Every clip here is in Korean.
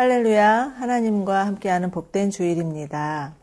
할렐루야, 하나님과 함께하는 복된 주일입니다.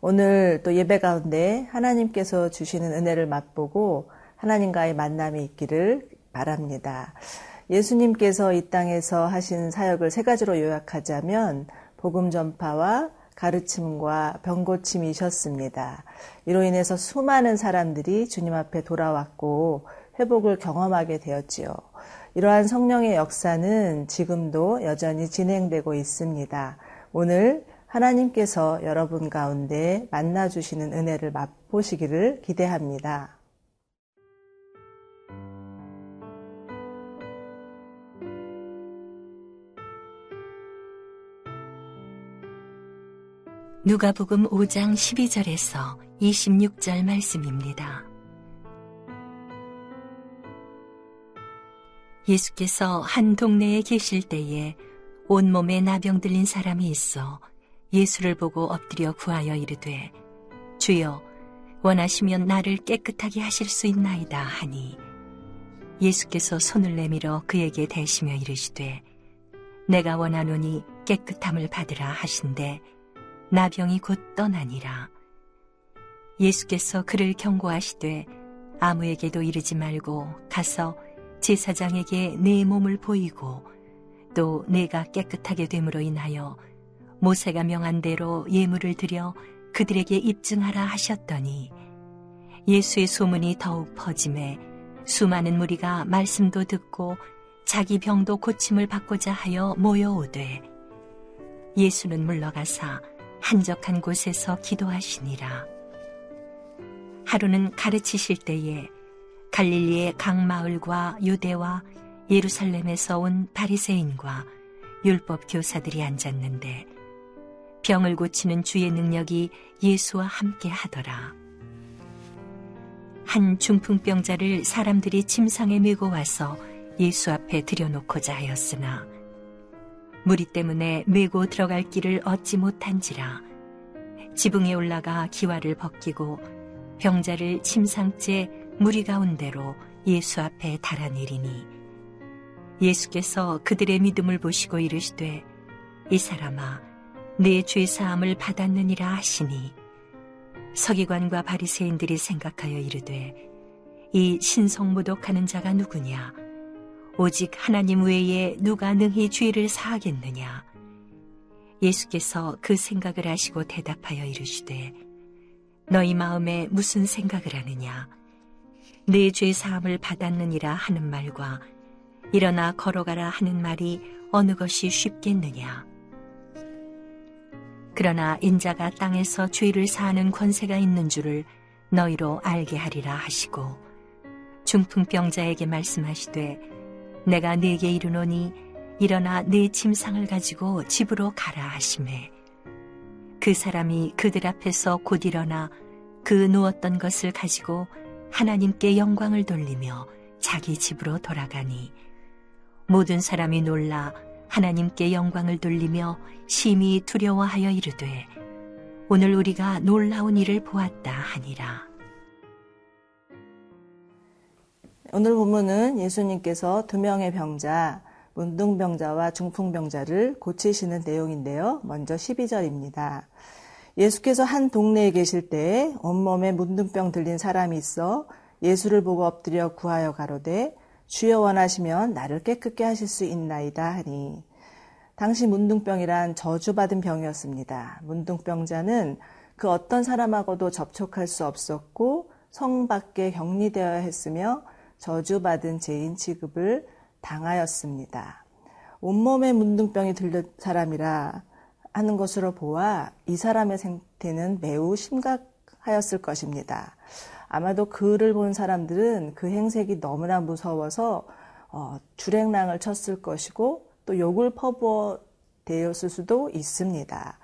오늘 또 예배 가운데 하나님께서 주시는 은혜를 맛보고 하나님과의 만남이 있기를 바랍니다. 예수님께서 이 땅에서 하신 사역을 세 가지로 요약하자면 복음 전파와 가르침과 병고침이셨습니다. 이로 인해서 수많은 사람들이 주님 앞에 돌아왔고 회복을 경험하게 되었지요. 이러한 성령의 역사는 지금도 여전히 진행되고 있습니다. 오늘 하나님께서 여러분 가운데 만나주시는 은혜를 맛보시기를 기대합니다. 누가복음 5장 12절에서 26절 말씀입니다. 예수께서 한 동네에 계실 때에 온몸에 나병 들린 사람이 있어 예수를 보고 엎드려 구하여 이르되 주여 원하시면 나를 깨끗하게 하실 수 있나이다 하니. 예수께서 손을 내밀어 그에게 대시며 이르시되 내가 원하노니 깨끗함을 받으라 하신데 나병이 곧 떠나니라. 예수께서 그를 경고하시되 아무에게도 이르지 말고 가서 제사장에게 내 몸을 보이고 또 내가 깨끗하게 됨으로 인하여 모세가 명한 대로 예물을 드려 그들에게 입증하라 하셨더니 예수의 소문이 더욱 퍼짐에 수많은 무리가 말씀도 듣고 자기 병도 고침을 받고자 하여 모여오되 예수는 물러가사 한적한 곳에서 기도하시니라. 하루는 가르치실 때에 갈릴리의 각 마을과 유대와 예루살렘에서 온 바리새인과 율법 교사들이 앉았는데 병을 고치는 주의 능력이 예수와 함께 하더라. 한 중풍병자를 사람들이 침상에 메고 와서 예수 앞에 들여놓고자 하였으나 무리 때문에 메고 들어갈 길을 얻지 못한지라 지붕에 올라가 기와를 벗기고 병자를 침상째 무리 가운데로 예수 앞에 달아내리니 예수께서 그들의 믿음을 보시고 이르시되 이 사람아 내 죄 사함을 받았느니라 하시니. 서기관과 바리새인들이 생각하여 이르되 이 신성모독하는 자가 누구냐? 오직 하나님 외에 누가 능히 죄를 사하겠느냐? 예수께서 그 생각을 하시고 대답하여 이르시되 너희 마음에 무슨 생각을 하느냐 내 죄 사함을 받았느니라 하는 말과 일어나 걸어가라 하는 말이 어느 것이 쉽겠느냐. 그러나 인자가 땅에서 죄를 사하는 권세가 있는 줄을 너희로 알게 하리라 하시고 중풍병자에게 말씀하시되 내가 네게 이르노니 일어나 네 침상을 가지고 집으로 가라 하심에 그 사람이 그들 앞에서 곧 일어나 그 누웠던 것을 가지고 하나님께 영광을 돌리며 자기 집으로 돌아가니 모든 사람이 놀라 하나님께 영광을 돌리며 심히 두려워하여 이르되 오늘 우리가 놀라운 일을 보았다 하니라. 오늘 본문은 예수님께서 두 명의 병자, 문둥병자와 중풍병자를 고치시는 내용인데요. 먼저 12절입니다. 예수께서 한 동네에 계실 때 온몸에 문둥병 들린 사람이 있어 예수를 보고 엎드려 구하여 가로되 주여 원하시면 나를 깨끗게 하실 수 있나이다 하니 당시 문둥병이란 저주받은 병이었습니다. 문둥병자는 그 어떤 사람하고도 접촉할 수 없었고 성 밖에 격리되어야 했으며 저주받은 죄인 취급을 당하였습니다. 온몸에 문둥병이 들린 사람이라 하는 것으로 보아 이 사람의 상태는 매우 심각하였을 것입니다. 아마도 그를 본 사람들은 그 행색이 너무나 무서워서 어, 주랭랑을 쳤을 것이고 또 욕을 퍼부어 대었을 수도 있습니다.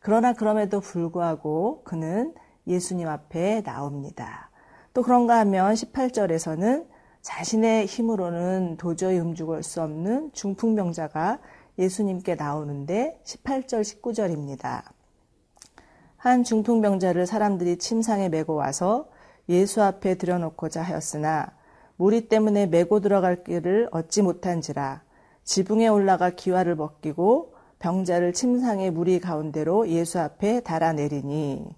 그러나 그럼에도 불구하고 그는 예수님 앞에 나옵니다. 또 그런가 하면 18절에서는 자신의 힘으로는 도저히 움직일 수 없는 중풍병자가 예수님께 나오는데 18절 19절입니다. 한 중풍병자를 사람들이 침상에 메고 와서 예수 앞에 들여놓고자 하였으나 무리 때문에 메고 들어갈 길을 얻지 못한지라 지붕에 올라가 기와를 벗기고 병자를 침상의 무리 가운데로 예수 앞에 달아내리니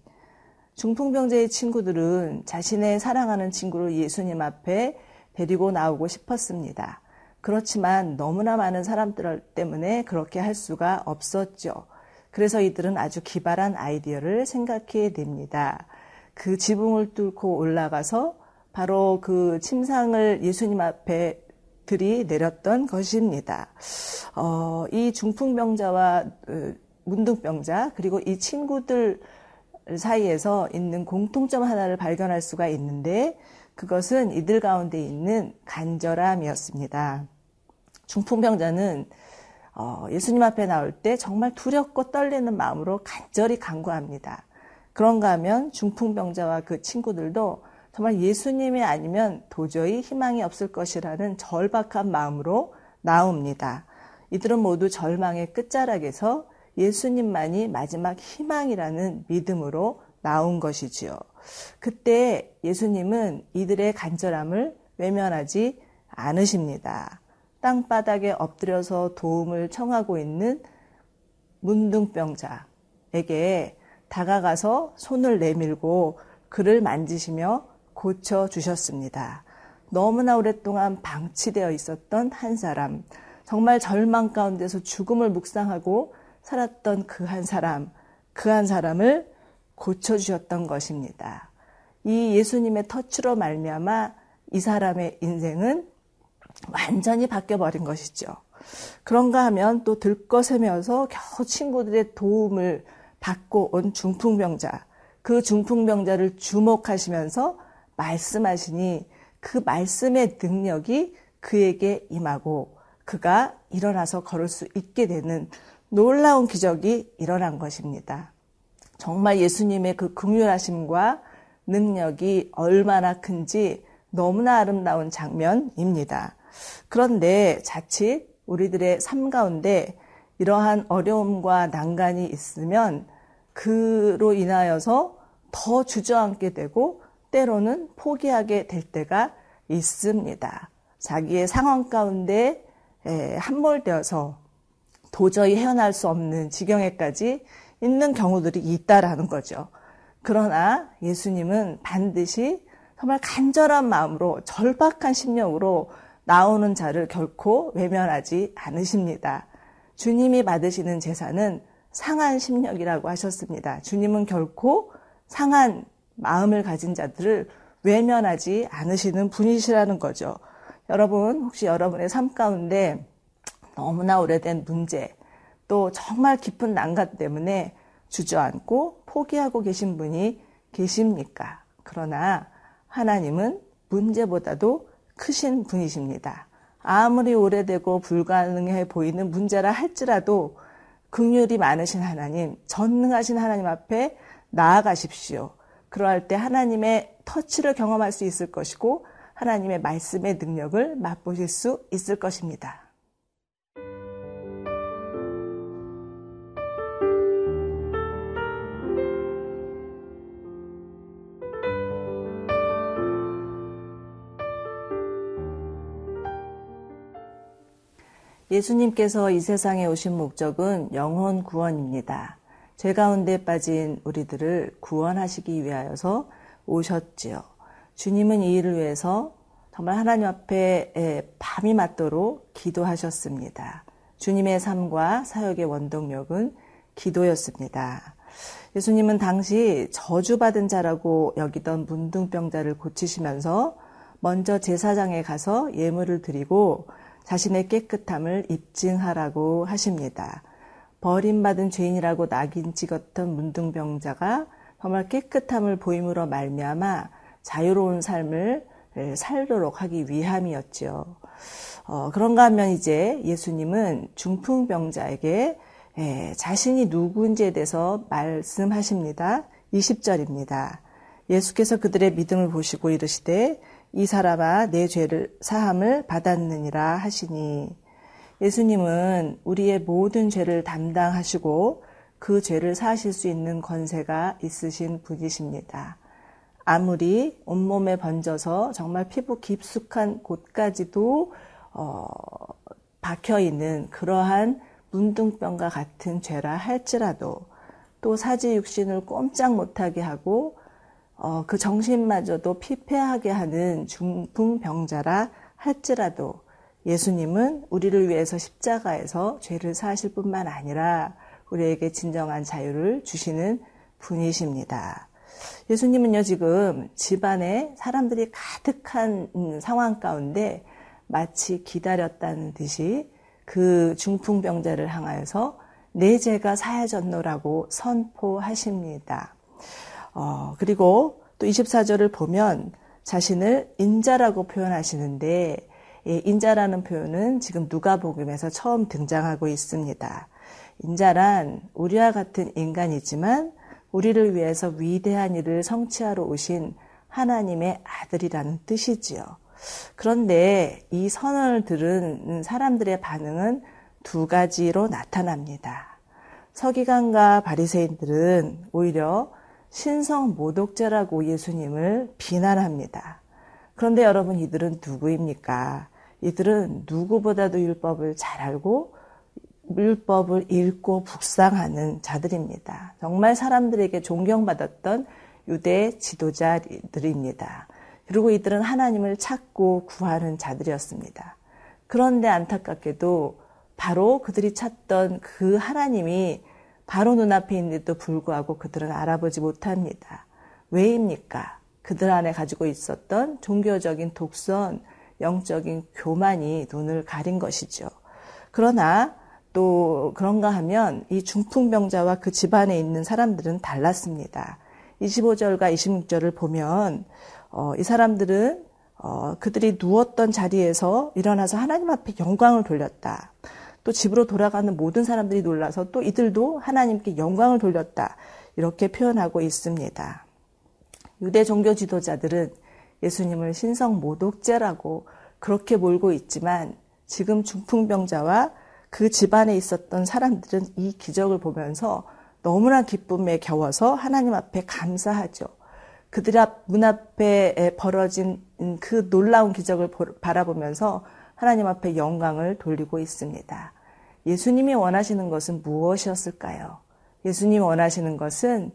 중풍병자의 친구들은 자신의 사랑하는 친구를 예수님 앞에 데리고 나오고 싶었습니다. 그렇지만 너무나 많은 사람들 때문에 그렇게 할 수가 없었죠. 그래서 이들은 아주 기발한 아이디어를 생각해 냅니다. 그 지붕을 뚫고 올라가서 바로 그 침상을 예수님 앞에 들이 내렸던 것입니다. 어, 이 중풍병자와 그 문둥병자 그리고 이 친구들 사이에서 있는 공통점 하나를 발견할 수가 있는데 그것은 이들 가운데 있는 간절함이었습니다. 중풍병자는 어, 예수님 앞에 나올 때 정말 두렵고 떨리는 마음으로 간절히 간구합니다. 그런가 하면 중풍병자와 그 친구들도 정말 예수님이 아니면 도저히 희망이 없을 것이라는 절박한 마음으로 나옵니다. 이들은 모두 절망의 끝자락에서 예수님만이 마지막 희망이라는 믿음으로 나온 것이지요. 그때 예수님은 이들의 간절함을 외면하지 않으십니다. 땅바닥에 엎드려서 도움을 청하고 있는 문둥병자에게 다가가서 손을 내밀고 그를 만지시며 고쳐 주셨습니다. 너무나 오랫동안 방치되어 있었던 한 사람, 정말 절망 가운데서 죽음을 묵상하고 살았던 그 한 사람, 그 한 사람을 고쳐 주셨던 것입니다. 이 예수님의 터치로 말미암아 이 사람의 인생은 완전히 바뀌어 버린 것이죠. 그런가 하면 또 들것에면서 겨우 친구들의 도움을 받고 온 중풍병자, 그 중풍병자를 주목하시면서 말씀하시니 그 말씀의 능력이 그에게 임하고 그가 일어나서 걸을 수 있게 되는 놀라운 기적이 일어난 것입니다. 정말 예수님의 그 긍휼하심과 능력이 얼마나 큰지 너무나 아름다운 장면입니다. 그런데 자칫 우리들의 삶 가운데 이러한 어려움과 난간이 있으면 그로 인하여서 더 주저앉게 되고 때로는 포기하게 될 때가 있습니다. 자기의 상황 가운데 함몰되어서 도저히 헤어날 수 없는 지경에까지 있는 경우들이 있다라는 거죠. 그러나 예수님은 반드시 정말 간절한 마음으로 절박한 심령으로 나오는 자를 결코 외면하지 않으십니다. 주님이 받으시는 제사는 상한 심령이라고 하셨습니다. 주님은 결코 상한 마음을 가진 자들을 외면하지 않으시는 분이시라는 거죠. 여러분, 혹시 여러분의 삶 가운데 너무나 오래된 문제, 또 정말 깊은 난간 때문에 주저앉고 포기하고 계신 분이 계십니까? 그러나 하나님은 문제보다도 크신 분이십니다. 아무리 오래되고 불가능해 보이는 문제라 할지라도 극률이 많으신 하나님, 전능하신 하나님 앞에 나아가십시오. 그러할 때 하나님의 터치를 경험할 수 있을 것이고 하나님의 말씀의 능력을 맛보실 수 있을 것입니다. 예수님께서 이 세상에 오신 목적은 영혼 구원입니다. 죄 가운데 빠진 우리들을 구원하시기 위하여서 오셨지요. 주님은 이 일을 위해서 정말 하나님 앞에 밤이 맞도록 기도하셨습니다. 주님의 삶과 사역의 원동력은 기도였습니다. 예수님은 당시 저주받은 자라고 여기던 문둥병자를 고치시면서 먼저 제사장에 가서 예물을 드리고 자신의 깨끗함을 입증하라고 하십니다. 버림받은 죄인이라고 낙인 찍었던 문둥병자가 정말 깨끗함을 보임으로 말미암아 자유로운 삶을 살도록 하기 위함이었죠. 어, 그런가 하면 이제 예수님은 중풍병자에게 에, 자신이 누구인지에 대해서 말씀하십니다. 20절입니다. 예수께서 그들의 믿음을 보시고 이르시되 이 사람아 내 죄를 사함을 받았느니라 하시니 예수님은 우리의 모든 죄를 담당하시고 그 죄를 사하실 수 있는 권세가 있으신 분이십니다. 아무리 온몸에 번져서 정말 피부 깊숙한 곳까지도 어, 박혀 있는 그러한 문둥병과 같은 죄라 할지라도 또 사지 육신을 꼼짝 못하게 하고 어, 그 정신마저도 피폐하게 하는 중풍병자라 할지라도 예수님은 우리를 위해서 십자가에서 죄를 사하실 뿐만 아니라 우리에게 진정한 자유를 주시는 분이십니다. 예수님은요, 지금 집안에 사람들이 가득한 상황 가운데 마치 기다렸다는 듯이 그 중풍병자를 향하여서 내 죄가 사해졌노라고 선포하십니다. 어, 그리고 또 24절을 보면 자신을 인자라고 표현하시는데 예, 인자라는 표현은 지금 누가복음에서 처음 등장하고 있습니다. 인자란 우리와 같은 인간이지만 우리를 위해서 위대한 일을 성취하러 오신 하나님의 아들이라는 뜻이지요. 그런데 이 선언을 들은 사람들의 반응은 두 가지로 나타납니다. 서기관과 바리새인들은 오히려 신성 모독죄라고 예수님을 비난합니다. 그런데 여러분 이들은 누구입니까? 이들은 누구보다도 율법을 잘 알고 율법을 읽고 북상하는 자들입니다. 정말 사람들에게 존경받았던 유대 지도자들입니다. 그리고 이들은 하나님을 찾고 구하는 자들이었습니다. 그런데 안타깝게도 바로 그들이 찾던 그 하나님이 바로 눈앞에 있는데도 불구하고 그들은 알아보지 못합니다. 왜입니까? 그들 안에 가지고 있었던 종교적인 독선, 영적인 교만이 눈을 가린 것이죠. 그러나 또 그런가 하면 이 중풍병자와 그 집안에 있는 사람들은 달랐습니다. 25절과 26절을 보면 어, 이 사람들은 어, 그들이 누웠던 자리에서 일어나서 하나님 앞에 영광을 돌렸다. 또 집으로 돌아가는 모든 사람들이 놀라서 또 이들도 하나님께 영광을 돌렸다. 이렇게 표현하고 있습니다. 유대 종교 지도자들은 예수님을 신성 모독죄라고 그렇게 몰고 있지만 지금 중풍병자와 그 집안에 있었던 사람들은 이 기적을 보면서 너무나 기쁨에 겨워서 하나님 앞에 감사하죠. 그들 앞, 문 앞에 벌어진 그 놀라운 기적을 바라보면서 하나님 앞에 영광을 돌리고 있습니다. 예수님이 원하시는 것은 무엇이었을까요? 예수님이 원하시는 것은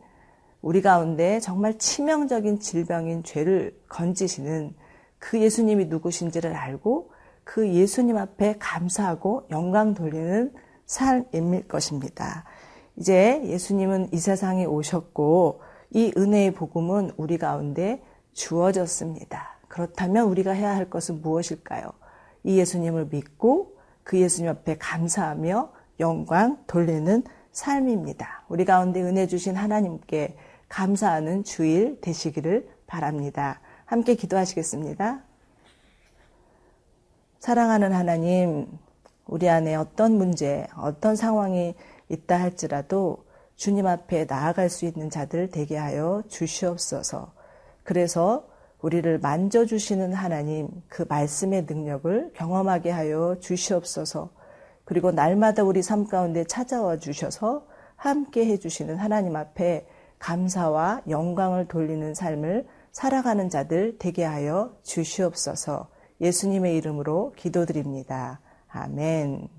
우리 가운데 정말 치명적인 질병인 죄를 건지시는 그 예수님이 누구신지를 알고 그 예수님 앞에 감사하고 영광 돌리는 삶일 것입니다. 이제 예수님은 이 세상에 오셨고 이 은혜의 복음은 우리 가운데 주어졌습니다. 그렇다면 우리가 해야 할 것은 무엇일까요? 이 예수님을 믿고 그 예수님 앞에 감사하며 영광 돌리는 삶입니다. 우리 가운데 은혜 주신 하나님께 감사하는 주일 되시기를 바랍니다. 함께 기도하시겠습니다. 사랑하는 하나님, 우리 안에 어떤 문제, 어떤 상황이 있다 할지라도 주님 앞에 나아갈 수 있는 자들 되게 하여 주시옵소서. 그래서 우리를 만져주시는 하나님, 그 말씀의 능력을 경험하게 하여 주시옵소서. 그리고 날마다 우리 삶 가운데 찾아와 주셔서 함께 해주시는 하나님 앞에 감사와 영광을 돌리는 삶을 살아가는 자들 되게 하여 주시옵소서 예수님의 이름으로 기도드립니다. 아멘.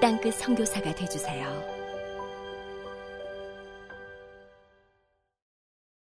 땅끝 성교사가 되주세요